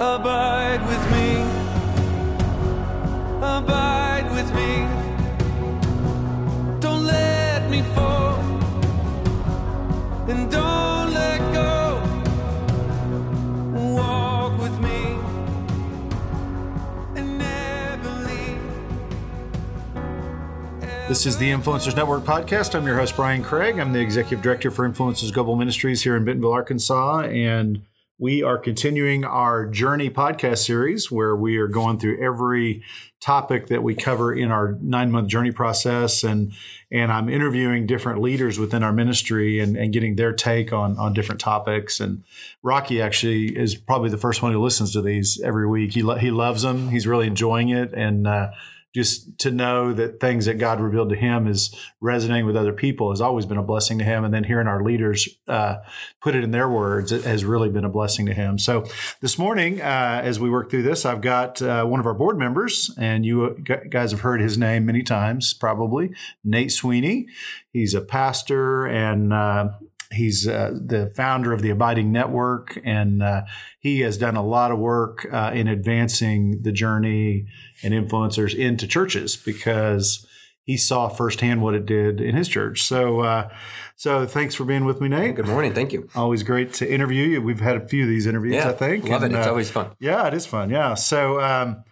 Abide with me. Abide with me. Don't let me fall. And don't let go. Walk with me. And never leave. This is the Influencers Network podcast. I'm your host, Brian Craig. I'm the executive director for Influencers Global Ministries here in Bentonville, Arkansas. And we are continuing our Journey podcast series where we are going through every topic that we cover in our nine month journey process. And, and I'm interviewing different leaders within our ministry and, and getting their take on, on different topics. And Rocky actually is probably the first one who listens to these every week. He, lo- he loves them, he's really enjoying it. And, uh, just to know that things that God revealed to him is resonating with other people has always been a blessing to him. And then hearing our leaders uh, put it in their words has really been a blessing to him. So this morning, uh, as we work through this, I've got uh, one of our board members, and you guys have heard his name many times, probably Nate Sweeney. He's a pastor and uh, He's uh, the founder of the Abiding Network, and uh, he has done a lot of work uh, in advancing the journey and influencers into churches because he saw firsthand what it did in his church. So, uh, so thanks for being with me, Nate. Good morning. Thank you. Always great to interview you. We've had a few of these interviews, Yeah, I think. love and, it. It's uh, always fun. yeah, it is fun. Yeah. So, um,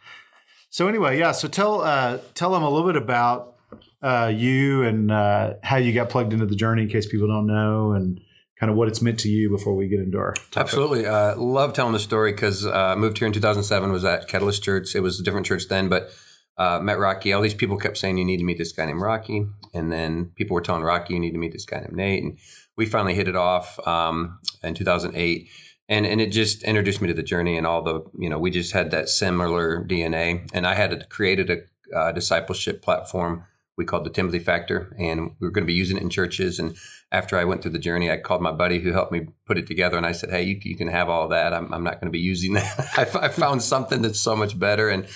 so anyway, yeah. So tell uh, tell them a little bit about uh, you and uh, how you got plugged into the journey, in case people don't know, and kind of what it's meant to you before we get into our. Topic. Absolutely. Uh, love telling the story because uh, I moved here in 2007, was at Catalyst Church. It was a different church then, but uh, met Rocky. All these people kept saying, you need to meet this guy named Rocky. And then people were telling Rocky, you need to meet this guy named Nate. And we finally hit it off um, in 2008. And, and it just introduced me to the journey and all the, you know, we just had that similar DNA. And I had created a uh, discipleship platform we called the Timothy Factor, and we were going to be using it in churches. And after I went through the journey, I called my buddy who helped me put it together, and I said, "Hey, you, you can have all that. I'm, I'm not going to be using that. I, I, found something that's so much better." And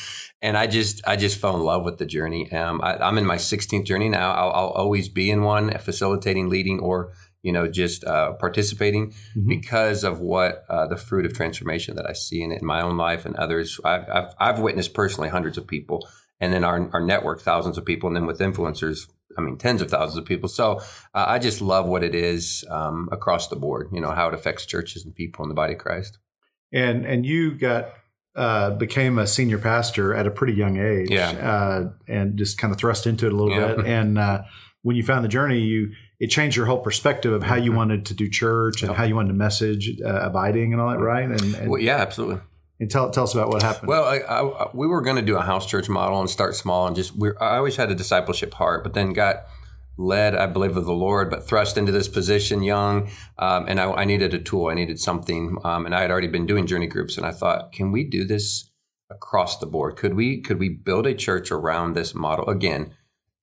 and I just I just fell in love with the journey. Um, I, am in my 16th journey now. I'll, I'll, always be in one, facilitating, leading, or you know just uh, participating mm-hmm. because of what uh, the fruit of transformation that I see in it in my own life and others. I've, I've, I've witnessed personally hundreds of people and then our, our network, thousands of people, and then with influencers, I mean, tens of thousands of people. So uh, I just love what it is um, across the board. You know how it affects churches and people in the body of Christ. And and you got uh, became a senior pastor at a pretty young age, yeah, uh, and just kind of thrust into it a little Yeah. bit. And uh, when you found the journey, you it changed your whole perspective of how you wanted to do church and how you wanted to message uh, abiding and all that, right? And, and, Well, yeah, absolutely. And tell tell us about what happened. Well, I, I, we were going to do a house church model and start small, and just we I always had a discipleship heart, but then got led, I believe, of the Lord, but thrust into this position young, um, and I, I needed a tool. I needed something, um, and I had already been doing journey groups, and I thought, can we do this across the board? Could we could we build a church around this model again?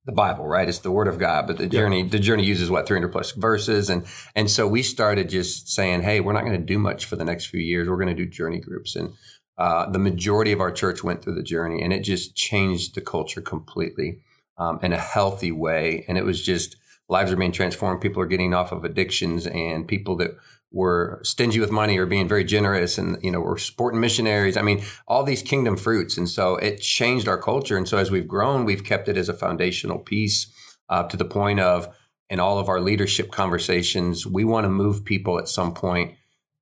The Bible, right? It's the Word of God, but the journey the journey uses what 300 plus verses, and and so we started just saying, hey, we're not going to do much for the next few years. We're going to do journey groups, and uh, the majority of our church went through the journey, and it just changed the culture completely um, in a healthy way. And it was just lives are being transformed. People are getting off of addictions, and people that were stingy with money are being very generous, and you know we're supporting missionaries. I mean, all these kingdom fruits, and so it changed our culture. And so as we've grown, we've kept it as a foundational piece uh, to the point of in all of our leadership conversations, we want to move people at some point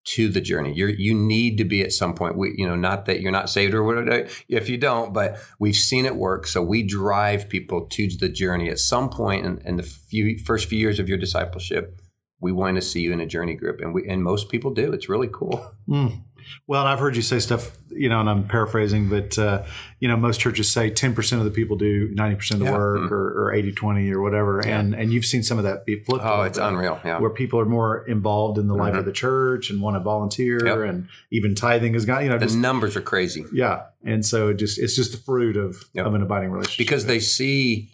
to the journey. You you need to be at some point. We, you know, not that you're not saved or whatever. If you don't, but we've seen it work. So we drive people to the journey at some point in, in the few first few years of your discipleship. We want to see you in a journey group, and we and most people do. It's really cool. Mm. Well, and I've heard you say stuff, you know, and I'm paraphrasing, but, uh, you know, most churches say 10% of the people do 90% of the Yeah. work Mm. or, or 80 20 or whatever. Yeah. And and you've seen some of that be flipped. Oh, it's bit, unreal. Yeah. Where people are more involved in the life Mhm. of the church and want to volunteer Yep. and even tithing has got, you know, The just, numbers are crazy yeah. And so it just, it's just the fruit of, Yep. of an abiding relationship. because they see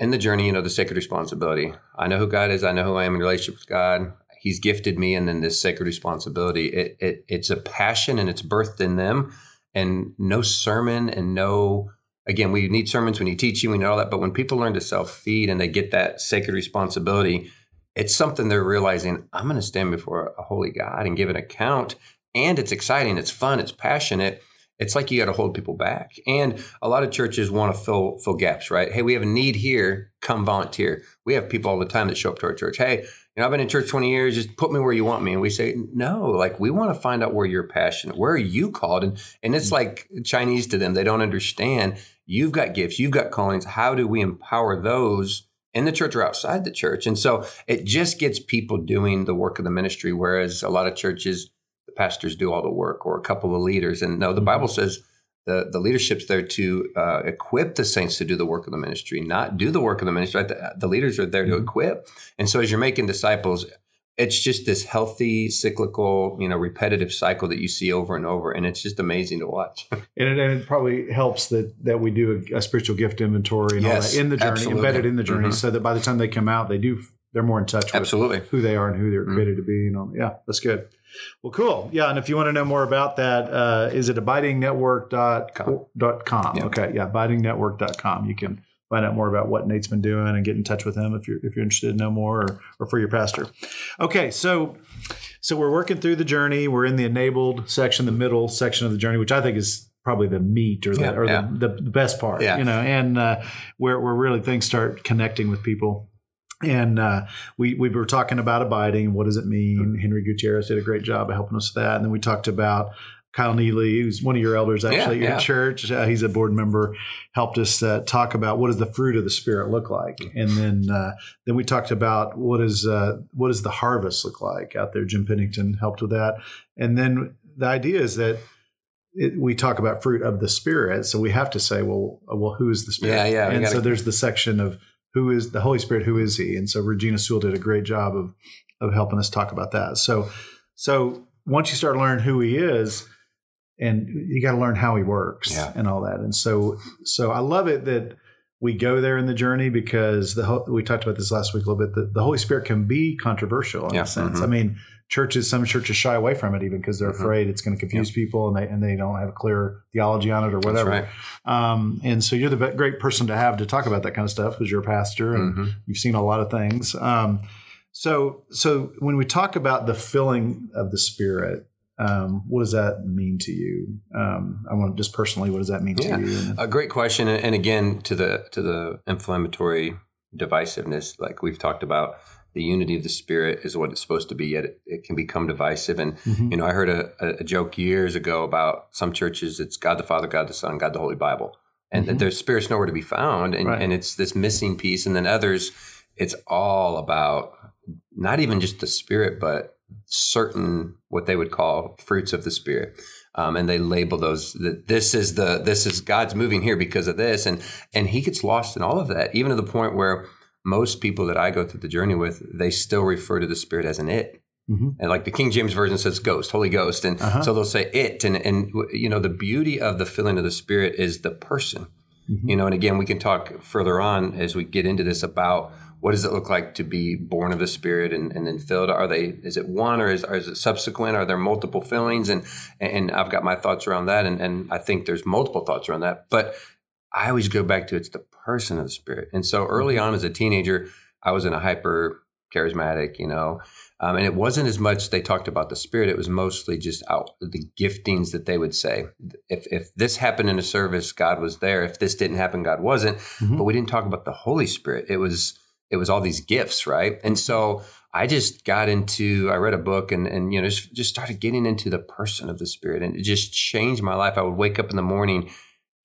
in the journey, you know, the sacred responsibility. I know who God is. I know who I am in relationship with God. He's gifted me, and then this sacred responsibility. It, it it's a passion, and it's birthed in them. And no sermon, and no again, we need sermons, we need teaching, we need all that. But when people learn to self feed and they get that sacred responsibility, it's something they're realizing. I'm going to stand before a holy God and give an account. and it's exciting, it's fun, it's passionate. It's like you got to hold people back. And a lot of churches want to fill fill gaps, right? Hey, we have a need here, come volunteer. We have people all the time that show up to our church. Hey, you know, I've been in church 20 years, just put me where you want me. And we say, no, like we want to find out where you're passionate. Where are you called? And and it's mm. like Chinese to them. They don't understand. You've got gifts, you've got callings. How do we empower those in the church or outside the church? And so it just gets people doing the work of the ministry, whereas a lot of churches the pastors do all the work or a couple of leaders. And no, the Bible mm-hmm. says the, the leadership's there to uh, equip the saints to do the work of the ministry, not do the work of the ministry. Right? The, the leaders are there to equip. And so as you're making disciples, it's just this healthy, cyclical, you know, repetitive cycle that you see over and over, and it's just amazing to watch. And it, and it probably helps that that we do a, a spiritual gift inventory and Yes, all that in the journey, absolutely. embedded in the journey, Mhm. so that by the time they come out, they do they're more in touch with Absolutely. who they are and who they're Mhm. created to be. And all. yeah, that's good. Well, cool. Yeah, and if you want to know more about that, uh, is it abidingnetwork.com? Dot com. Yeah. Okay, yeah, abidingnetwork.com. You can find out more about what Nate's been doing and get in touch with him if you're if you're interested to know more or, or for your pastor. Okay, so so we're working through the journey. We're in the enabled section, the middle section of the journey, which I think is probably the meat or the Yeah, or yeah. The, the best part. Yeah. You know, and uh, where where really things start connecting with people. And uh, we we were talking about abiding. What does it mean? Henry Gutierrez did a great job of helping us with that. And then we talked about Kyle Neely, who's one of your elders actually Yeah, at your yeah. church. Uh, he's a board member. Helped us uh, talk about what does the fruit of the spirit look like, and then uh, then we talked about what is uh, what does the harvest look like out there. Jim Pennington helped with that, and then the idea is that. It, we talk about fruit of the spirit, so we have to say, well, uh, well, who is the spirit? Yeah, yeah, And gotta- so there's the section of who is the Holy Spirit, who is He, and so Regina Sewell did a great job of of helping us talk about that. So, so once you start learning who He is, and you got to learn how He works Yeah. and all that, and so so I love it that we go there in the journey because the we talked about this last week a little bit. The, the Holy Spirit can be controversial in Yeah, a sense. mhm. I mean, churches some churches shy away from it even because they're Mhm. afraid it's going to confuse people and they and they don't have a clear theology on it or whatever. right. Um, and so you're the great person to have to talk about that kind of stuff because you're a pastor and Mhm. you've seen a lot of things. Um, so, so when we talk about the filling of the Spirit, um, what does that mean to you? Um, I want to just personally, what does that mean Yeah. to you? A great question, and and again to the to the inflammatory divisiveness, like we've talked about, the unity of the spirit is what it's supposed to be. Yet it, it can become divisive. And Mhm. you know, I heard a, a- joke years ago about some churches. It's God the Father, God the Son, God the Holy Bible, and Mhm. their spirit's nowhere to be found, and, Right. and it's this missing piece. And then others, it's all about not even just the spirit, but certain what they would call fruits of the spirit. Um, and they label those that this is the this is God's moving here because of this, and and he gets lost in all of that, even to the point where most people that I go through the journey with, they still refer to the Spirit as an it, Mhm. and like the King James version says Ghost, Holy Ghost, and Uh-huh. so they'll say it, and and you know the beauty of the filling of the Spirit is the person, Mhm. you know, and again we can talk further on as we get into this about what does it look like to be born of the Spirit and, and then filled? Are they is it one or is, or is it subsequent? Are there multiple fillings? And and I've got my thoughts around that, and, and I think there's multiple thoughts around that. But I always go back to it's the person of the Spirit. And so early on as a teenager, I was in a hyper charismatic, you know, um, and it wasn't as much they talked about the Spirit. It was mostly just out the giftings that they would say. If if this happened in a service, God was there. If this didn't happen, God wasn't Mhm. but we didn't talk about the Holy Spirit. It was it was all these gifts, right? And so I just got into I read a book and and you know just, just started getting into the person of the Spirit and it just changed my life. I would wake up in the morning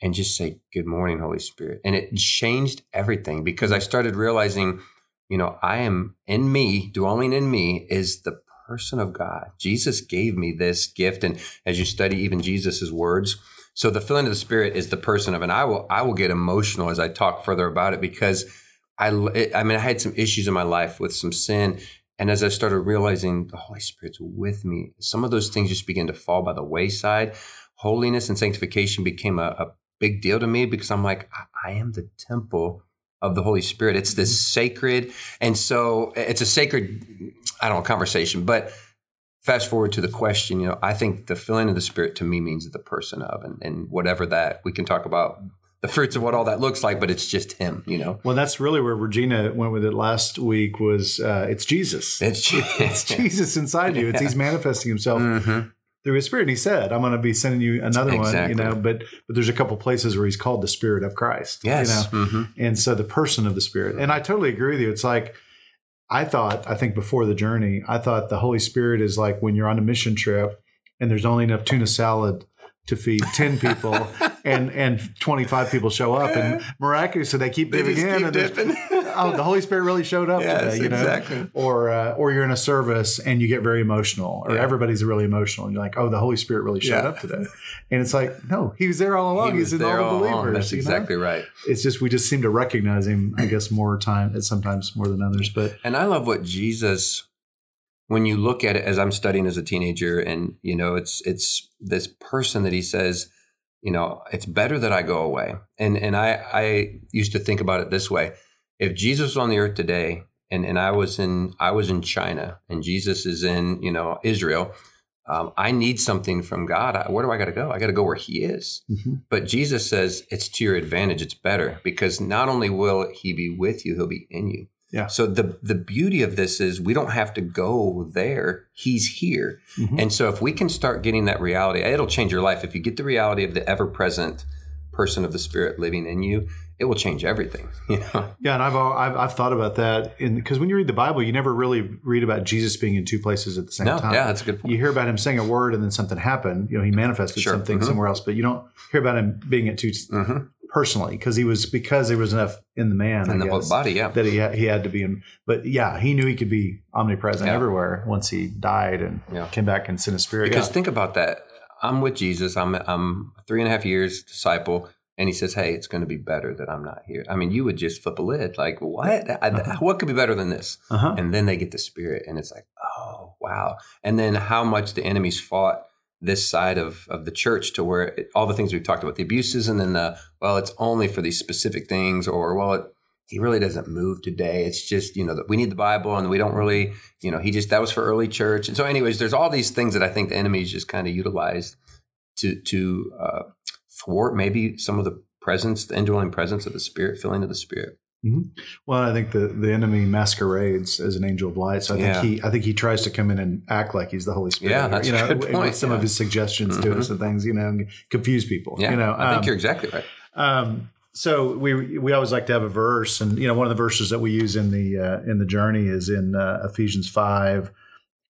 and just say good morning Holy Spirit. And it changed everything because I started realizing, you know, I am in me, dwelling in me is the person of God. Jesus gave me this gift and as you study even Jesus's words, so the filling of the Spirit is the person of, and I will I will get emotional as I talk further about it because I I mean I had some issues in my life with some sin, and as I started realizing the Holy Spirit's with me, some of those things just began to fall by the wayside. Holiness and sanctification became a, a big deal to me because I'm like I, I am the temple of the Holy Spirit. It's this sacred, and so it's a sacred I don't know conversation, but fast forward to the question, you know, I think the filling of the spirit to me means the person of, and, and whatever that we can talk about the fruits of what all that looks like, but it's just him, you know. Well, that's really where Regina went with it last week. Was uh, it's Jesus? It's it's Jesus inside you. It's He's manifesting Himself Mhm. Through his spirit. And He said, I'm going to be sending you another one, you know, but, but there's a couple places where he's called the spirit of Christ, Yes. you know, Mhm. and so the person of the spirit. And I totally agree with you. It's like, I thought, I think before the journey, I thought the Holy Spirit is like when you're on a mission trip and there's only enough tuna salad to feed 10 people and and 25 people show up and miraculously they keep They giving in keep and. oh the holy spirit really showed up Yes, today you know exactly. or uh, or you're in a service and you get very emotional or Yeah. everybody's really emotional and you're like oh the holy spirit really showed Yeah. up today and it's like no he was there all along He he's in all there the all believers. That's you know? exactly right. it's just we just seem to recognize him i guess more time at sometimes more than others but And I love what Jesus, when you look at it as I'm studying as a teenager, and you know, it's it's this person that he says, you know, it's better that I go away. And and I I used to think about it this way: if Jesus was on the earth today, and and I was in I was in China, and Jesus is in you know Israel. Um, I need something from God. I, where do I got to go? I got to go where He is. But Jesus says it's to your advantage. It's better because not only will He be with you, He'll be in you. Yeah. So the the beauty of this is we don't have to go there. He's here. Mhm. And so if we can start getting that reality, it'll change your life. If you get the reality of the ever present person of the Spirit living in you, it will change everything. You know. Yeah, and I've I've, I've thought about that because when you read the Bible, you never really read about Jesus being in two places at the same No, time. yeah, that's a good point. You hear about him saying a word and then something happened. You know, he manifested Sure. something Mhm. somewhere else, but you don't hear about him being at two hmm personally because he was because there was enough in the man. And I the guess, body, yeah. that he had, he had to be in. But yeah, he knew he could be omnipresent Yeah. everywhere once he died and Yeah. came back and sent his spirit. Because yeah. think about that. I'm with Jesus. I'm I'm three and a half years disciple, and he says, "Hey, it's going to be better that I'm not here." I mean, you would just flip a lid, like, "What? I, what could be better than this?" uh-huh. And then they get the Spirit, and it's like, "Oh, wow!" And then how much the enemies fought this side of of the church to where it, all the things we've talked about, the abuses, and then the well, it's only for these specific things, or well, it, he really doesn't move today. It's just you know that we need the Bible, and we don't really, you know, he just that was for early church. And so, anyways, there's all these things that I think the enemies just kind of utilized to to uh, thwart maybe some of the presence, the indwelling presence of the Spirit, filling of the Spirit. Well, I think the, the enemy masquerades as an angel of light. So I Yeah. think he I think he tries to come in and act like he's the Holy Spirit. Yeah, that's you a know, good with point, some yeah. of his suggestions to Mhm. us and things, you know, and confuse people. Yeah, you know, I think um, you're exactly right. Um, so we we always like to have a verse, and you know one of the verses that we use in the uh, in the journey is in uh, Ephesians five,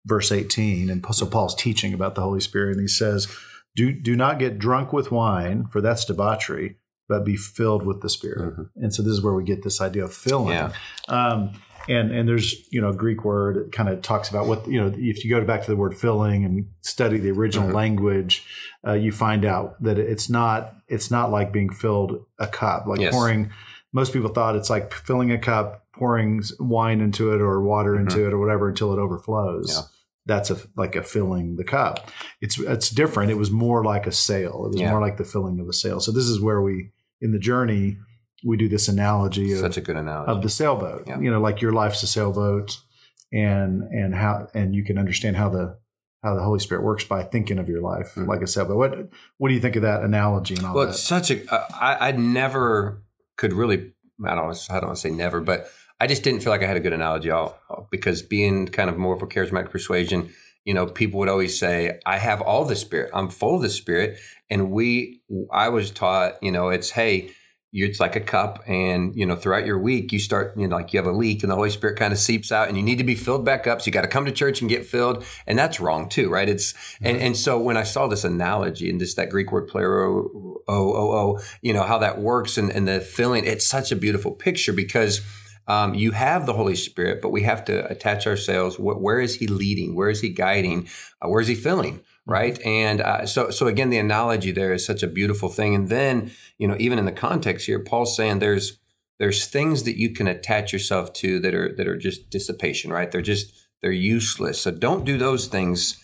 verse eighteen, and so Paul's teaching about the Holy Spirit, and he says, "Do do not get drunk with wine, for that's debauchery, but be filled with the Spirit." And so this is where we get this idea of filling. Yeah. Um, and and there's you know a Greek word that kind of talks about what you know if you go back to the word filling and study the original Mhm. language, uh, you find out that it's not it's not like being filled a cup like Yes. pouring. Most people thought it's like filling a cup, pouring wine into it or water into it or whatever until it overflows. Yeah. That's a like a filling the cup. It's it's different. It was more like a sail. It was Yeah. more like the filling of a sail. So this is where we in the journey we do this analogy of Such a good analogy. of the sailboat. Yeah. You know, like your life's a sailboat, and and how and you can understand how the how the Holy Spirit works by thinking of your life Mhm. like a sailboat. What what do you think of that analogy and all Well, that? it's such a. Uh, I, I never could really. I don't. I don't want to say never, but I just didn't feel like I had a good analogy. All because being kind of more of a charismatic persuasion, you know, people would always say, "I have all the Spirit. I'm full of the Spirit." And we, I was taught, you know, it's hey. It's like a cup, and you know, throughout your week, you start, you know, like you have a leak, and the Holy Spirit kind of seeps out, and you need to be filled back up. So you got to come to church and get filled, and that's wrong too, right? It's and and so when I saw this analogy and just that Greek word plero, oh oh oh, you know how that works and, and the filling, it's such a beautiful picture because um, you have the Holy Spirit, but we have to attach ourselves. Wh- where is He leading? Where is He guiding? Uh, where is He filling? Right, and uh, so so again, the analogy there is such a beautiful thing. And then you know, even in the context here, Paul's saying there's there's things that you can attach yourself to that are that are just dissipation, right? They're just they're useless. So don't do those things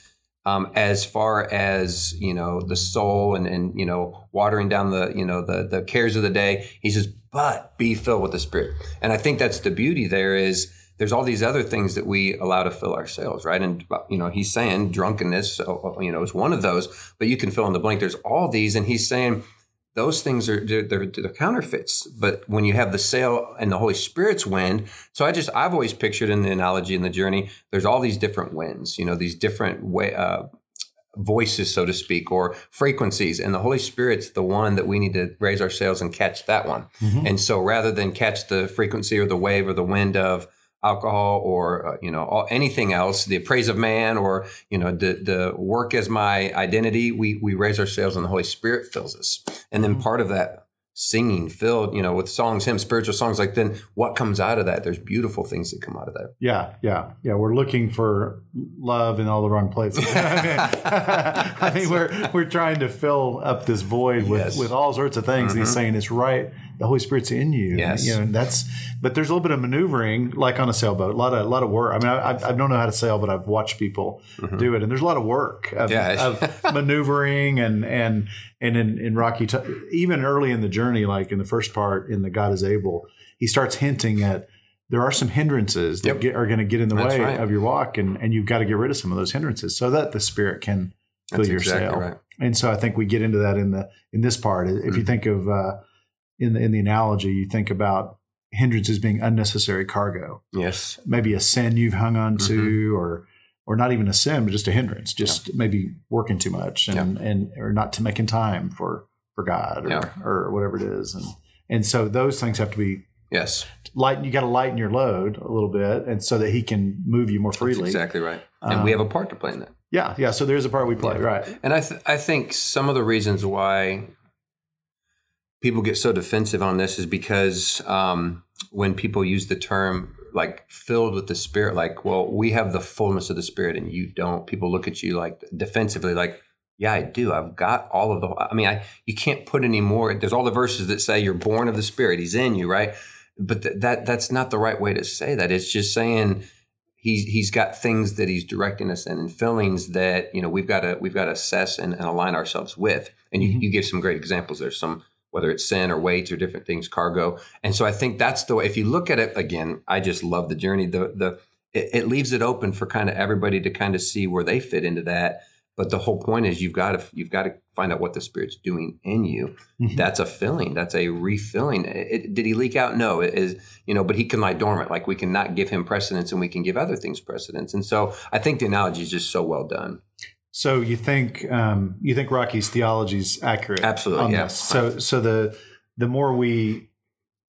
um, as far as you know the soul and and you know watering down the you know the the cares of the day. He says, but be filled with the Spirit. And I think that's the beauty there is there's all these other things that we allow to fill ourselves, right? And you know he's saying drunkenness, you know, is one of those, but you can fill in the blank. There's all these, and he's saying those things are they're, they're, they're counterfeits. But when you have the sail and the Holy Spirit's wind, so I just I've always pictured in the analogy in the journey, there's all these different winds, you know, these different way uh, voices, so to speak, or frequencies. And the Holy Spirit's the one that we need to raise our sails and catch that one. And so rather than catch the frequency or the wave or the wind of alcohol or uh, you know all, anything else the praise of man or you know the the work as my identity we we raise our sails and the holy spirit fills us and then part of that singing filled you know with songs hymns spiritual songs like then what comes out of that there's beautiful things that come out of that Yeah, yeah, yeah. We're looking for love in all the wrong places. I mean, I mean, we're we're trying to fill up this void with, Yes. Mm-hmm. with all sorts of things. And he's saying it's right. The Holy Spirit's in you. Yes. you know, that's. But there's a little bit of maneuvering, like on a sailboat. A lot of a lot of work. I mean, I, I don't know how to sail, but I've watched people do it, and there's a lot of work of, Mm-hmm. Yeah. of maneuvering and and and in, in Rocky, T- even early in the journey, like in the first part in the God is able, he starts hinting at there are some hindrances that Yep. get, are going to get in the That's way right. of your walk, and and you've got to get rid of some of those hindrances so that the Spirit can fill That's your exactly sail. right. And so I think we get into that in the in this part. If Mm-hmm. you think of uh, in the in the analogy, you think about hindrances being unnecessary cargo, yes maybe a sin you've hung on to, Mm-hmm. or or not even a sin, but just a hindrance, just maybe working too much and and or not to making time for for God or, Yeah. or whatever it is, and and so those things have to be yes light. You got to lighten your load a little bit, and so that He can move you more that's freely. exactly right and we have a part to play in that Yeah, yeah. So there's a part we play, right? And I, th- I think some of the reasons why people get so defensive on this is because um, when people use the term like filled with the Spirit, like, well, we have the fullness of the Spirit and you don't, people look at you like defensively, like, yeah, I do. I've got all of the. I mean, I you can't put any more. There's all the verses that say you're born of the Spirit. He's in you, right? But th- that that's not the right way to say that. It's just saying he's he's got things that he's directing us in and feelings that you know we've got to we've got to assess and, and align ourselves with. And you, you give some great examples. There's some whether it's sin or weights or different things, cargo. And so I think that's the way. If you look at it again, I just love the journey. The the it, it leaves it open for kind of everybody to kind of see where they fit into that. But the whole point is you've got to you've got to find out what the spirit's doing in you. Mhm. That's a filling. That's a refilling. It, it- did he leak out? No. It is you know, but he can lie dormant. Like we can not give him precedence, and we can give other things precedence. And so I think the analogy is just so well done. So you think um, you think Rocky's theology is accurate? Absolutely, on yeah. So so the the more we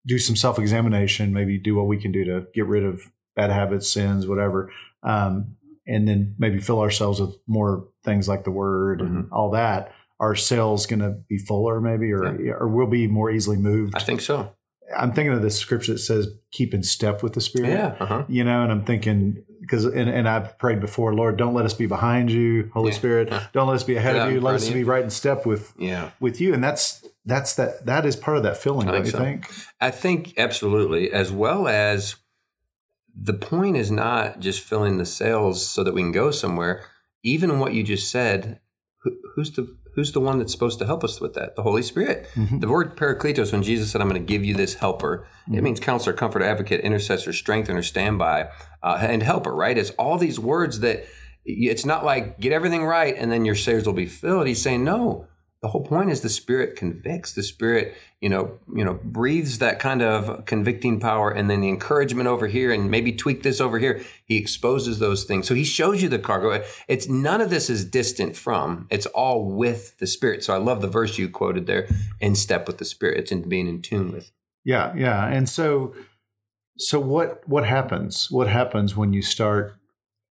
do some self examination, maybe do what we can do to get rid of bad habits, sins, whatever, um, and then maybe fill ourselves with more things like the Word and Mm-hmm. all that. Our cells going to be fuller, maybe, or or we'll be more easily moved. I think so. I'm thinking of this scripture that says, "Keep in step with the Spirit." Yeah. Uh-huh. you know and i'm thinking because and, and i've prayed before lord don't let us be behind you holy Yeah. spirit don't let us be ahead of you let us be right in step with Yeah. with you and that's that's that that is part of that feeling I don't think you so. think I think absolutely, as well as the point is not just filling the sails so that we can go somewhere. Even what you just said, who, who's the who's the one that's supposed to help us with that? The Holy Spirit. Mhm. The word Parakletos, when Jesus said, "I'm going to give you this helper," it means counselor, comforter, advocate, intercessor, strengthener, standby, uh, and helper. Right? It's all these words that it's not like get everything right and then your sails will be filled. He's saying no. The whole point is the Spirit convicts. The Spirit, you know, you know, breathes that kind of convicting power, and then the encouragement over here, and maybe tweak this over here. He exposes those things, so he shows you the cargo. It's none of this is distant from. It's all with the Spirit. So I love the verse you quoted there: "In step with the Spirit." It's in being in tune with. yeah yeah and so so what what happens what happens when you start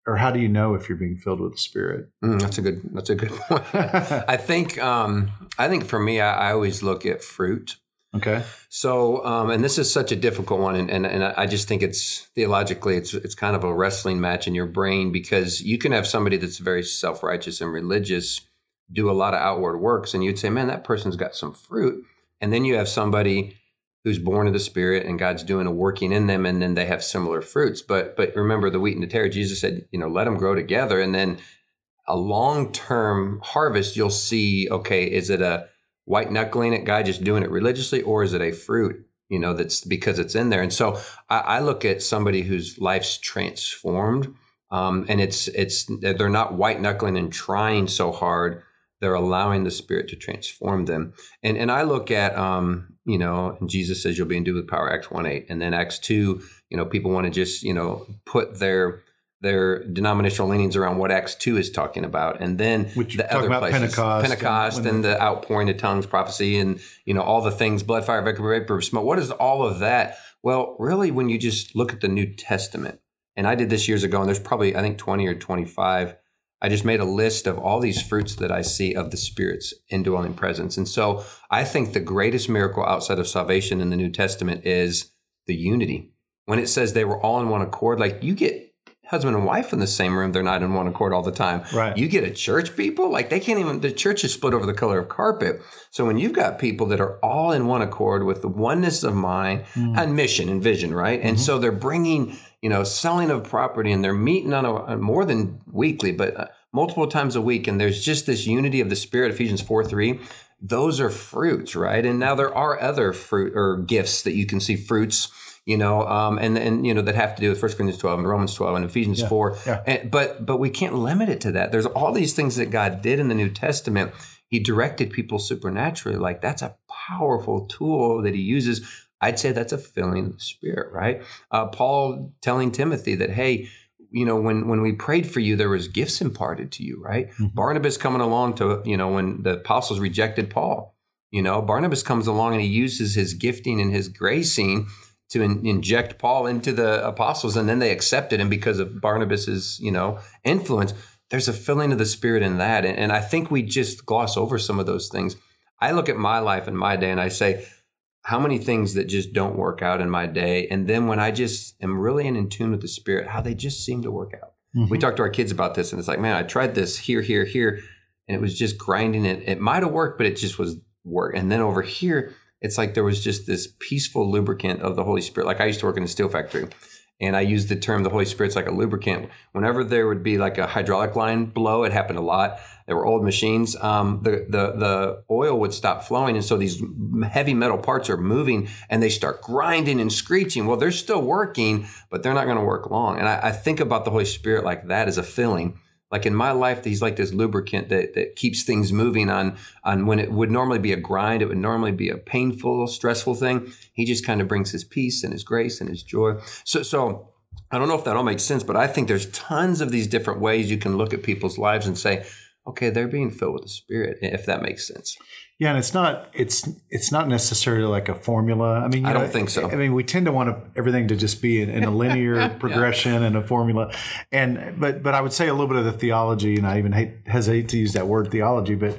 or how do you know if you're being filled with the spirit Mm, that's a good. That's a good point. I think. Um, I think for me, I, I always look at fruit. okay So, um, and this is such a difficult one, and, and and I just think it's theologically, it's it's kind of a wrestling match in your brain because you can have somebody that's very self righteous and religious do a lot of outward works, and you'd say, man, that person's got some fruit, and then you have somebody who's born of the Spirit and God's doing a working in them, and then they have similar fruits. But but remember the wheat and the tare. Jesus said, you know, let them grow together, and then a long term harvest, you'll see. Okay, is it a white knuckling it guy just doing it religiously, or is it a fruit? You know, that's because it's in there. And so I, I look at somebody whose life's transformed, um, and it's it's they're not white knuckling and trying so hard. They're allowing the Spirit to transform them. And and I look at um, you know, and Jesus says you'll be endued with power, Acts one eight, and then Acts two. You know, people want to just you know put their their denominational leanings around what Acts two is talking about, and then Which the other places, Pentecost and Pentecost, when and, the outpouring of tongues, prophecy, and you know all the things, blood, fire, vapor, vapor, smoke. What is all of that? Well, really, when you just look at the New Testament, and I did this years ago, and there's probably I think twenty or twenty five. I just made a list of all these fruits that I see of the Spirit's indwelling presence, and so I think the greatest miracle outside of salvation in the New Testament is the unity. When it says they were all in one accord, like you get husband and wife in the same room, they're not in one accord all the time. Right. You get a church people, like they can't even, the church is split over the color of carpet. So when you've got people that are all in one accord with the oneness of mind hmm. and mission and vision, right? And mm-hmm. so they're bringing, you know, selling of property and they're meeting on a, more than weekly, but uh, multiple times a week. And there's just this unity of the spirit, Ephesians 4 3. Those are fruits, right? And now there are other fruit or gifts that you can see fruits you know, um, and and you know that have to do with 1 Corinthians 12 and Romans 12 and Ephesians 4. yeah. And, but but we can't limit it to that. There's all these things that God did in the New Testament. He directed people supernaturally. Like that's a powerful tool that he uses. I'd say that's a filling of the Spirit, right? Uh, Paul telling Timothy that, hey, you know, when when we prayed for you, there was gifts imparted to you, right? Barnabas coming along to, you know, when the apostles rejected Paul, you know, Barnabas comes along and he uses his gifting and his gracing to in, inject Paul into the apostles, and then they accepted him because of Barnabas's, you know, influence. There's a filling of the Spirit in that, and, and I think we just gloss over some of those things. I look at my life and my day, and I say, how many things that just don't work out in my day, and then when I just am really in, in tune with the Spirit, how they just seem to work out. We mm-hmm. talk to our kids about this, and it's like, man, I tried this here, here, here, and it was just grinding it. It might have worked, but it just was work. And then over here, it's like there was just this peaceful lubricant of the Holy Spirit. Like I used to work in a steel factory, and I use the term the Holy Spirit's like a lubricant. Whenever there would be like a hydraulic line blow, it happened a lot. There were old machines. Um, the the the oil would stop flowing, and so these heavy metal parts are moving, and they start grinding and screeching. Well, they're still working, but they're not going to work long. And I, I think about the Holy Spirit like that as a filling like in my life he's like this lubricant that, that keeps things moving on on when it would normally be a grind it would normally be a painful stressful thing. He just kind of brings his peace and his grace and his joy. So so i don't know if that all makes sense but i think there's tons of these different ways you can look at people's lives and say okay they're being filled with the spirit if that makes sense Yeah, and it's not it's it's not necessarily like a formula. I mean, you I don't think so. I mean, we tend to want to, everything to just be in, in a linear progression and a formula, and but but I would say a little bit of the theology, and I even hate, hesitate to use that word theology, but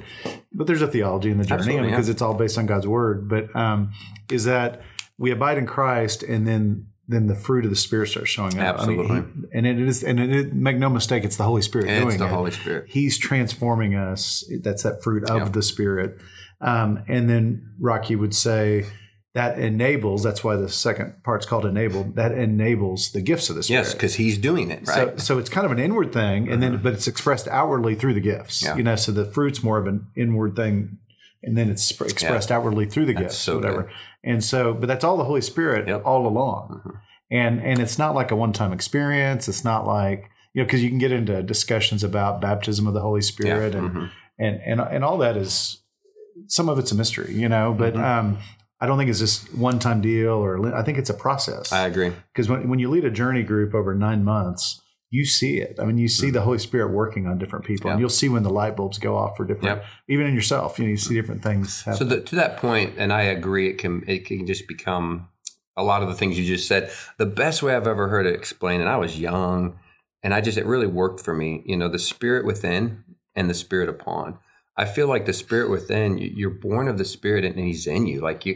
but there's a theology in the journey because yeah. it's all based on God's word. But um, is that we abide in Christ, and then then the fruit of the Spirit starts showing up. I mean, Absolutely. he- and it is, and it, make no mistake, it's the Holy Spirit It's doing the it. Holy Spirit. He's transforming us. That's that fruit of the Spirit. Um, and then Rocky would say that enables. That's why the second part's called enable. That enables the gifts of the Spirit. yes because he's doing it right. So, so it's kind of an inward thing, and then but it's expressed outwardly through the gifts. Yeah. You know, so the fruit's more of an inward thing, and then it's expressed outwardly through the gifts, so whatever. And so, but that's all the Holy Spirit Yep. all along, and and it's not like a one time experience. It's not like you know because you can get into discussions about baptism of the Holy Spirit and mhm. and and and all that is some of it's a mystery, you know. But Mm-hmm. um, I don't think it's just one time deal, or I think it's a process i agree because when, when you lead a journey group over nine months you see it i mean you see the holy spirit working on different people and Mm-hmm. You'll see when the light bulbs go off for different Yep. even in yourself you know you see different things happen. So the, to that point, and I agree, it can it can just become a lot of the things you just said. The best way I've ever heard it explained, and I was young, and I just it really worked for me. You know, the spirit within and the spirit upon. I feel like the spirit within, you're born of the spirit, and he's in you. Like you,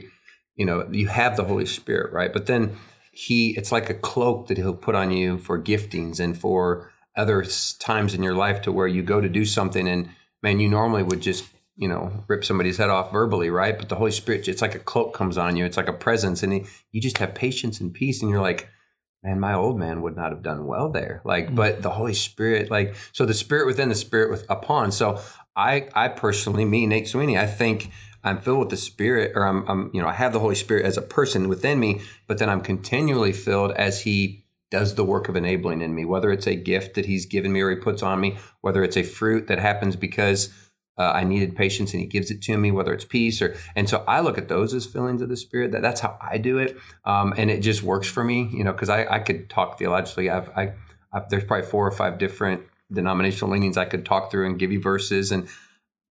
you know, you have the Holy Spirit, right? But then he, it's like a cloak that he'll put on you for giftings and for other times in your life to where you go to do something and man, you normally would just, you know, rip somebody's head off verbally, right? But the Holy Spirit, it's like a cloak comes on you. It's like a presence and he, you just have patience and peace. And you're like, man, my old man would not have done well there. Like, mm. but the Holy Spirit, like, so the spirit within the spirit with upon. So I, I personally, me, Nate Sweeney, I think I'm filled with the Spirit, or I'm, I'm, you know, I have the Holy Spirit as a person within me, but then I'm continually filled as He does the work of enabling in me, whether it's a gift that He's given me or He puts on me, whether it's a fruit that happens because uh, I needed patience and He gives it to me, whether it's peace or, and so I look at those as fillings of the Spirit. That that's how I do it, um, and it just works for me, you know, because I, I could talk theologically. I've, I i there's probably four or five different denominational leanings I could talk through and give you verses and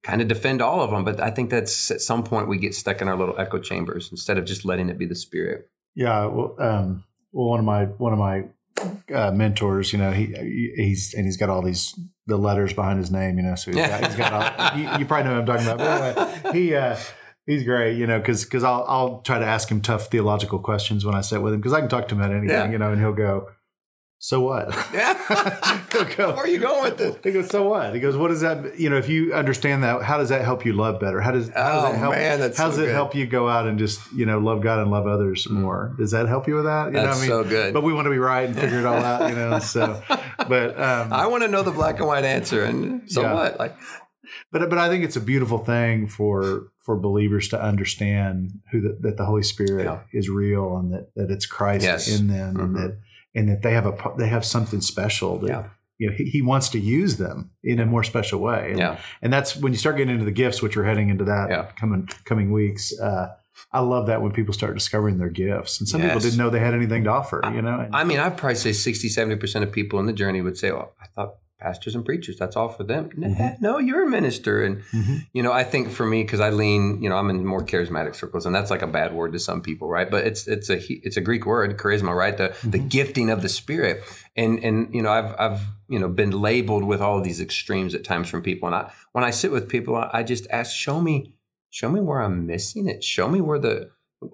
kind of defend all of them. But I think that's at some point we get stuck in our little echo chambers instead of just letting it be the spirit. Yeah, well, um, well, one of my one of my uh, mentors, you know, he he's and he's got all these the letters behind his name, you know, so he's got, he's got all. You, you probably know what I'm talking about. But anyway, he uh, he's great, you know, because because I'll I'll try to ask him tough theological questions when I sit with him because I can talk to him about anything, Yeah. you know, and he'll go, "So what?" Yeah. He'll go, Where are you going with this? He goes, "So what?" He goes, "What does that? You know, if you understand that, how does that help you love better? How does how does Oh, it help? man, that's how does so it good. help you go out and just you know love God and love others more? Does that help you with that? You know, what I mean? That's so good. But we want to be right and figure it all out, you know. So, but um, I want to know the black and white answer. And so Yeah. what? Like, but but I think it's a beautiful thing for for believers to understand who the, that the Holy Spirit Yeah. is real and that, that it's Christ Yes. in them and Mhm. that and that they have a they have something special that Yeah. you know he, he wants to use them in a more special way. And, yeah. and that's when you start getting into the gifts, which we're heading into that Yeah. coming coming weeks. Uh, I love that when people start discovering their gifts, and some people didn't know they had anything to offer. You know, and, I mean, I'd probably say 60, 70% of people in the journey would say, well, I thought pastors and preachers, that's all for them. Mhm. No, you're a minister. And, Mhm. you know, I think for me, because I lean, you know, I'm in more charismatic circles, and that's like a bad word to some people, right? But it's it's a, it's a Greek word, charisma, right? The the Mhm. gifting of the Spirit. And and you know, I've I've you know been labeled with all of these extremes at times from people. And I when I sit with people, I just ask, show me, show me where I'm missing it. Show me where the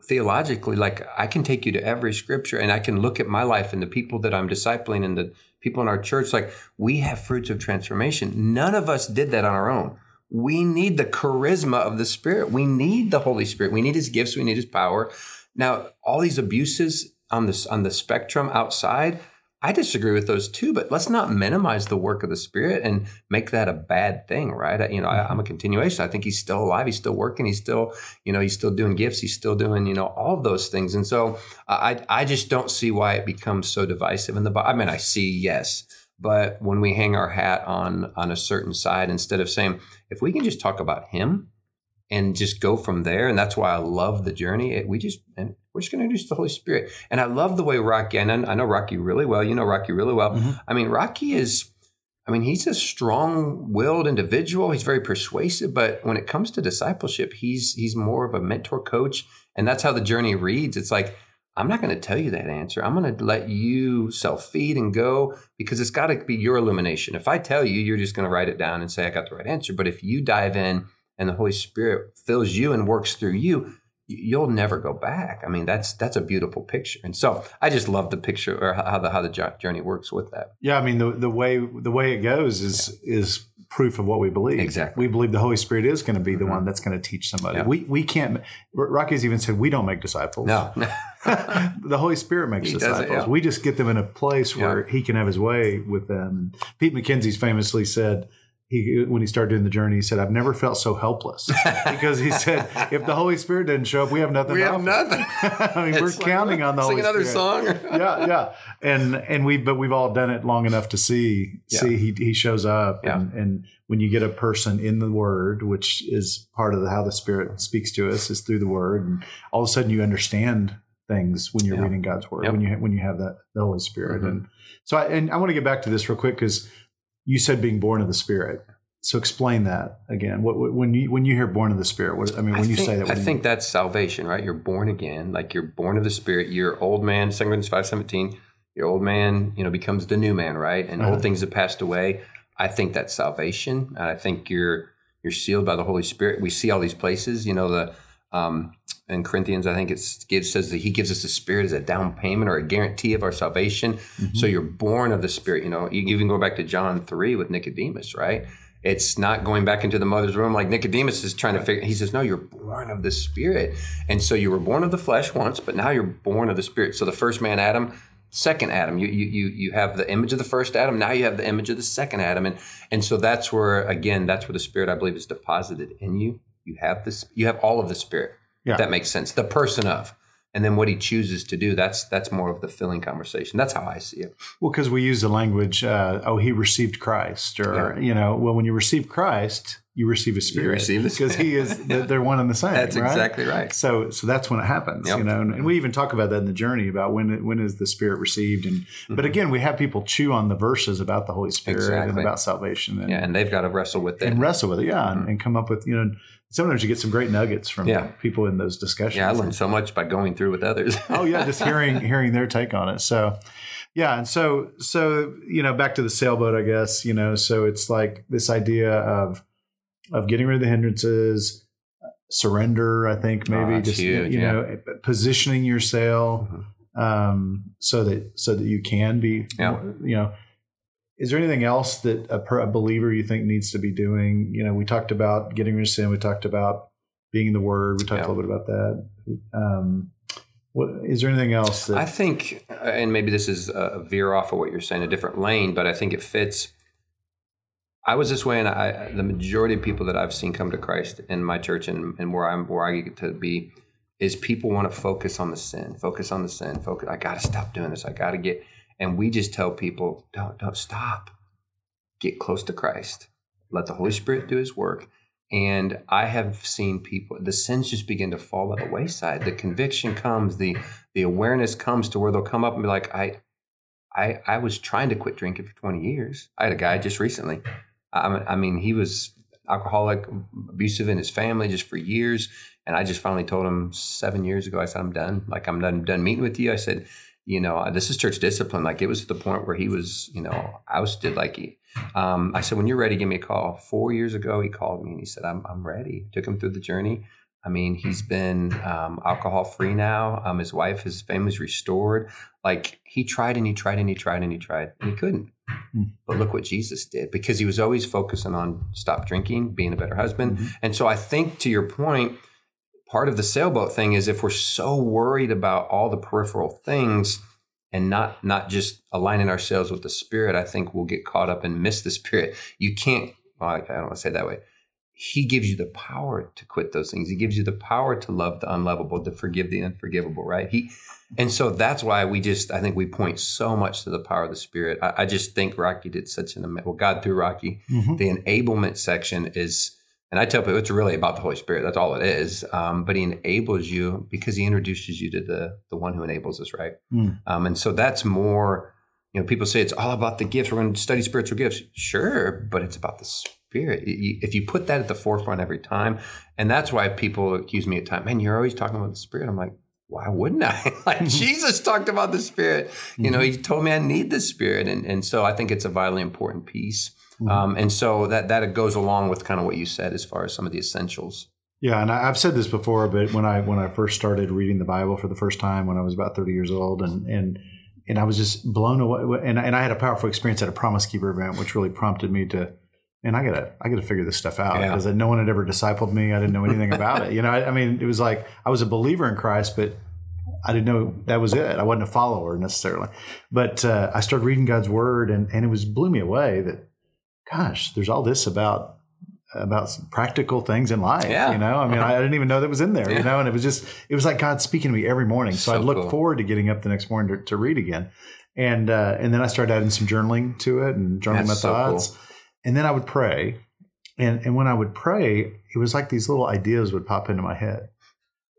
theologically, like I can take you to every scripture and I can look at my life and the people that I'm discipling and the people in our church. Like we have fruits of transformation. None of us did that on our own. We need the charisma of the Spirit. We need the Holy Spirit. We need His gifts. We need His power. Now, all these abuses on this on the spectrum outside, I disagree with those too. But let's not minimize the work of the Spirit and make that a bad thing, right? I- You know, I, mm-hmm. I'm a continuation. I think He's still alive. He's still working. He's still, you know, He's still doing gifts. He's still doing, you know, all of those things. And so, I I just don't see why it becomes so divisive in the Bible. I mean, I see yes, but when we hang our hat on on a certain side, instead of saying if we can just talk about Him and just go from there, and that's why I love the journey. It, we just and we're just going to introduce the Holy Spirit, and I love the way Rocky. And I, know Rocky really well. You know Rocky really well. Mhm. I mean, Rocky is. I mean, he's a strong-willed individual. He's very persuasive, but when it comes to discipleship, he's he's more of a mentor coach, and that's how the journey reads. It's like I'm not going to tell you that answer. I'm going to let you self-feed and go because it's got to be your illumination. If I tell you, you're just going to write it down and say I got the right answer. But if you dive in and the Holy Spirit fills you and works through you, you'll never go back. I mean, that's that's a beautiful picture. And so I just love the picture or how the how the journey works with that. yeah, I mean the the way the way it goes is is proof of what we believe. Exactly. we believe the Holy Spirit is going to be the Mhm. one that's going to teach somebody. Yeah. We we can't. Rocky's even said we don't make disciples. No, the Holy Spirit makes He disciples. yeah. We just get them in a place where He can have His way with them. And Pete McKenzie's famously said he when he started doing the journey, he said, "I've never felt so helpless," because he said, "If the Holy Spirit didn't show up, we have nothing. we have offer." nothing. I mean, we're like, counting on the Sing Holy another Spirit. song. yeah, yeah, and and we but we've all done it long enough to see Yeah. see he he shows up, Yeah. and, and when you get a person in the Word, which is part of the, how the Spirit speaks to us, is through the Word, and all of a sudden you understand things when you're Yeah. reading God's Word Yep. when you when you have that the Holy Spirit, Mhm. and so I, and I want to get back to this real quick because you said being born of the Spirit. So explain that again. What, what when you when you hear born of the Spirit? What I mean when I you think, say that, I do you think that's salvation, right? You're born again, like you're born of the Spirit. Your old man, Second Corinthians five seventeen. Your old man, you know, becomes the new man, right? And Uh-huh. old things have passed away. I think that's salvation, and I think you're you're sealed by the Holy Spirit. We see all these places, you know, the um, in Corinthians, I think it says that He gives us the Spirit as a down payment or a guarantee of our salvation. Mhm. So you're born of the Spirit. You know, you even go back to John three with Nicodemus, right? It's not going back into the mother's womb like Nicodemus is trying to figure. He says, "No, you're born of the Spirit." And so you were born of the flesh once, but now you're born of the Spirit. So the first man, Adam, second Adam, you you you you have the image of the first Adam. Now you have the image of the second Adam, and and so that's where again, that's where the Spirit I believe is deposited in you. You have this. You have all of the Spirit. Yeah. If that makes sense. The person of. and then what he chooses to do that's that's more of the filling conversation that's how i see it Well, because we use the language, uh, oh, he received Christ, or you know, well, when you receive Christ, you receive a Spirit, receive because He is they're one and the same. that's right? exactly right So, so that's when it happens, Yep. you know, and, and we even talk about that in the journey about when when is the Spirit received, and Mm-hmm. but again, we have people chew on the verses about the Holy Spirit and about salvation, and, yeah and they've got to wrestle with it and wrestle with it, yeah, and, and come up with you know. Sometimes you get some great nuggets from Yeah. people in those discussions. yeah i learned so much by going through with others oh yeah, just hearing hearing their take on it. So yeah, and so so you know, back to the sailboat, I guess you know. So it's like this idea of of getting rid of the hindrances, surrender. I think Oh, maybe that's just huge, you yeah. know positioning your sail um, so that so that you can be Yeah. you know. Is there anything else that a, per- a believer you think needs to be doing? You know, we talked about getting rid of sin. We talked about being in the Word. We talked Yeah. a little bit about that. Um, what is there anything else that I think, and maybe this is a veer off of what you're saying, a different lane, but I think it fits. I was this way, and I, the majority of people that I've seen come to Christ in my church and, and where I'm, where I get to be, is people want to focus on the sin, focus on the sin, focus. I got to stop doing this. I got to get, and we just tell people, don't, don't stop. Get close to Christ. Let the Holy Spirit do His work. And I have seen people, the sins just begin to fall by the wayside. The conviction comes, the the awareness comes to where they'll come up and be like, I, I, I was trying to quit drinking for 20 years. I had a guy just recently. I, mean- I mean, he was alcoholic, abusive in his family just for years. And I just finally told him seven years ago, I said, I'm done. Like, I'm done, done meeting with you. I said, you know, this is church discipline. Like, it was the point where he was, you know, ousted. Like, he, um, I said, when you're ready, give me a call. Four years ago, he called me and he said, I'm, I'm ready. Took him through the journey. I mean, he's been um, alcohol free now. Um, his wife, his family's restored. Like he tried and he tried and he tried and he tried and he couldn't. Hmm. But look what Jesus did because he was always focusing on stop drinking, being a better husband. Mhm. And so I think to your point, part of the sailboat thing is if we're so worried about all the peripheral things and not not just aligning ourselves with the spirit, I think we'll get caught up and miss the spirit. You can't. Well, I don't want to say it that way. He gives you the power to quit those things. He gives you the power to love the unlovable, to forgive the unforgivable. Right? He, and so that's why we just. I think we point so much to the power of the spirit. I, I just think Rocky did such an well. God through Rocky, Mhm. the enablement section is and i tell people it's really about the holy spirit. That's all it is. Um, but he enables you because he introduces you to the the one who enables us right? Mm. um, and so that's more you know people say it's all about the gifts. We're going to study spiritual gifts. Sure but it's about the spirit. If you put that at the forefront every time and that's why people accuse me at times man you're always talking about the spirit. I'm like why wouldn't I? like Jesus talked about the Spirit. You know, he told me I need the Spirit, and and so I think it's a vitally important piece. Um, and so that that goes along with kind of what you said as far as some of the essentials. Yeah, and I, I've said this before, but when I when I first started reading the Bible for the first time when I was about thirty years old, and and and I was just blown away, and and I had a powerful experience at a Promise Keeper event, which really prompted me to, and I gotta I gotta figure this stuff out Yeah. because no one had ever discipled me. I didn't know anything about it. You know, I, I mean, it was like I was a believer in Christ, but I didn't know that was it. I wasn't a follower necessarily, but uh, I started reading God's Word, and and it was blew me away that, gosh, there's all this about about some practical things in life. Yeah. You know, I mean, I didn't even know that was in there. Yeah. You know, and it was just it was like God speaking to me every morning. So, So I'd look cool. forward to getting up the next morning to, to read again, and uh, and then I started adding some journaling to it and journaling That's my so thoughts, and then I would pray, and and when I would pray, it was like these little ideas would pop into my head,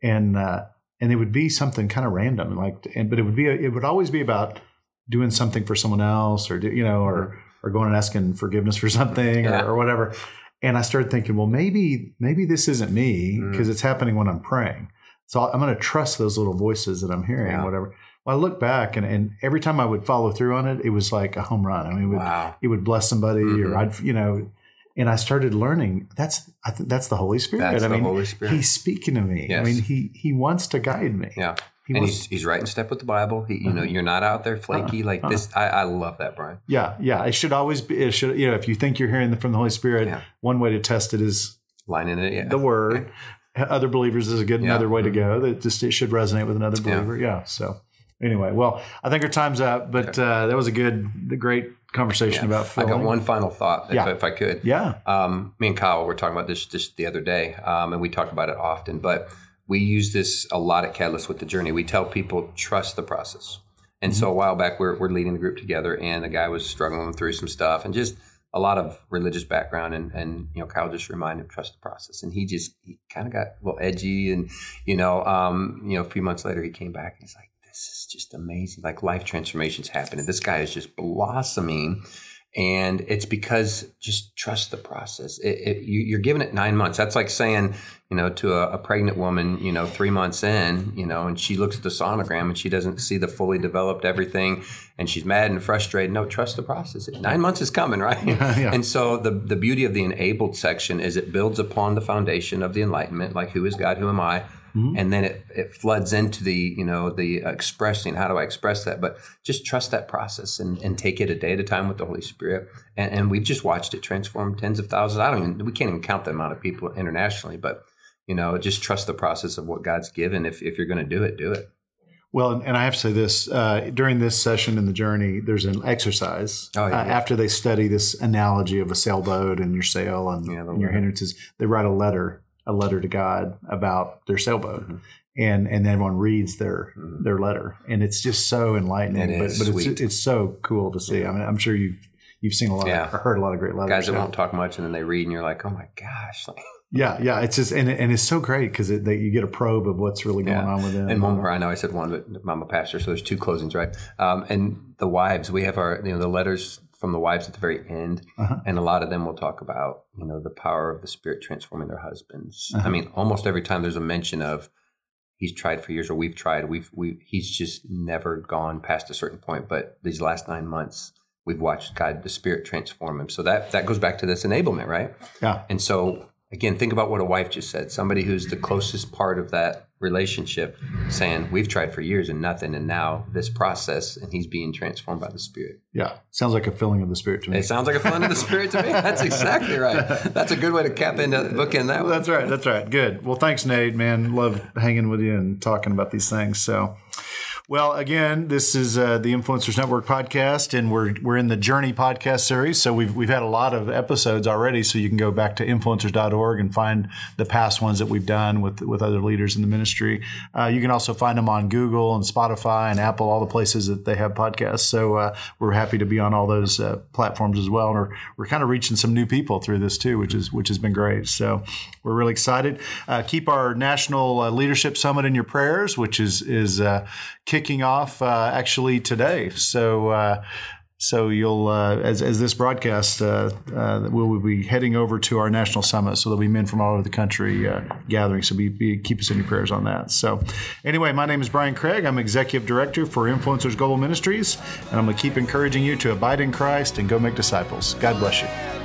and uh, and it would be something kind of random, like, and but it would be it would always be about doing something for someone else, or do, you know, or or going and asking forgiveness for something, Yeah. or, or whatever. And I started thinking, well, maybe maybe this isn't me Mm. because it's happening when I'm praying. So I'm going to trust those little voices that I'm hearing, Yeah. whatever. Well, I look back, and, and every time I would follow through on it, it was like a home run. I mean, it would, Wow. it would bless somebody, Mhm. or I'd, you know, and I started learning. That's I think that's the Holy Spirit. That's I the mean, Holy Spirit. He's speaking to me. I mean, he he wants to guide me. Yeah. He and wants, he's, he's right in step with the Bible. He, you know, Uh-huh. you're not out there flaky like Uh-huh. this. I, I love that, Brian. yeah, yeah. It should always be. It should. You know, if you think you're hearing from the Holy Spirit, Yeah. one way to test it is Lining it, yeah. the Word. Other believers is a good Yeah. another way to go. That just it should resonate with another believer. Yeah. So anyway, well, I think our time's up, but uh, that was a good, great conversation about. I got one final thought, if, Yeah. if I could. Yeah. Um, me and Kyle were talking about this just the other day, um, and we talk about it often. But we use this a lot at Catalyst with the journey. We tell people trust the process. And so a while back, we're, we're leading the group together, and the guy was struggling through some stuff and just a lot of religious background. And, and you know, Kyle just reminded him trust the process, and he just he kind of got a little edgy. And you know, um, you know, a few months later, he came back and he's like, "This is just amazing! Like life transformations happening. This guy is just blossoming." And it's because just trust the process. It, it, you, you're giving it nine months. That's like saying, you know, to a, a, pregnant woman, you know, three months in, you know, and she looks at the sonogram and she doesn't see the fully developed everything, and she's mad and frustrated. No, trust the process. Nine months is coming, right? yeah. And so the the beauty of the enabled section is it builds upon the foundation of the enlightenment, like who is God, who am I Mm-hmm. and then it, it floods into the you know the expressing how do i express that but just trust that process and, and take it a day at a time with the holy spirit and, and we've just watched it transform tens of thousands i don't even we can't even count the amount of people internationally but you know just trust the process of what god's given if, if you're going to do it do it well, and I have to say this uh, during this session in the journey, there's an exercise oh, yeah, uh, yeah. after they study this analogy of a sailboat and your sail and, yeah, and your hindrances. They write a letter a letter to God about their sailboat. Mm-hmm. And and everyone reads their mm-hmm. their letter, and it's just so enlightening. It but but it's it's so cool to see. I mean, I'm sure you you've seen a lot, yeah. of, heard a lot of great letters. Guys that won't talk much, and then they read, and you're like, oh my gosh. yeah, yeah, it's just and, and it's so great because it, you get a probe of what's really going yeah. on with them. And one more, I know I said one, but I'm a pastor, so there's two closings, right? Um, and the wives, we have our you know the letters from the wives at the very end, uh-huh. and a lot of them will talk about you know the power of the spirit transforming their husbands. Uh-huh. I mean, almost every time there's a mention of he's tried for years or we've tried, we've we he's just never gone past a certain point. But these last nine months, we've watched God, the Spirit transform him. So that that goes back to this enablement, right? Yeah. And so again, think about what a wife just said. Somebody who's the closest part of that relationship saying, We've tried for years and nothing, and now this process, and he's being transformed by the Spirit. Yeah. Sounds like a filling of the Spirit to me. It sounds like a filling of the Spirit to me. That's exactly right. That's a good way to cap into the book in that one. That's right. That's right. Good. Well, thanks, Nate, man. Love hanging with you and talking about these things. So, well, again, this is uh, the Influencers Network podcast, and we're we're in the Journey podcast series. So we've we've had a lot of episodes already. So you can go back to influencers.org and find the past ones that we've done with with other leaders in the ministry. Uh, you can also find them on Google and Spotify and Apple, all the places that they have podcasts. So uh, we're happy to be on all those uh, platforms as well. And we're, we're kind of reaching some new people through this too, which is which has been great. So we're really excited. Uh, keep our National uh, Leadership Summit in your prayers, which is is kicking off uh, actually today. So. Uh, so you'll, uh, as, as this broadcast, uh, uh, we'll be heading over to our national summit. So there'll be men from all over the country uh, gathering. So be, be, keep us in your prayers on that. So anyway, my name is Brian Craig. I'm executive director for Influencers Global Ministries, and I'm going to keep encouraging you to abide in Christ and go make disciples. God bless you.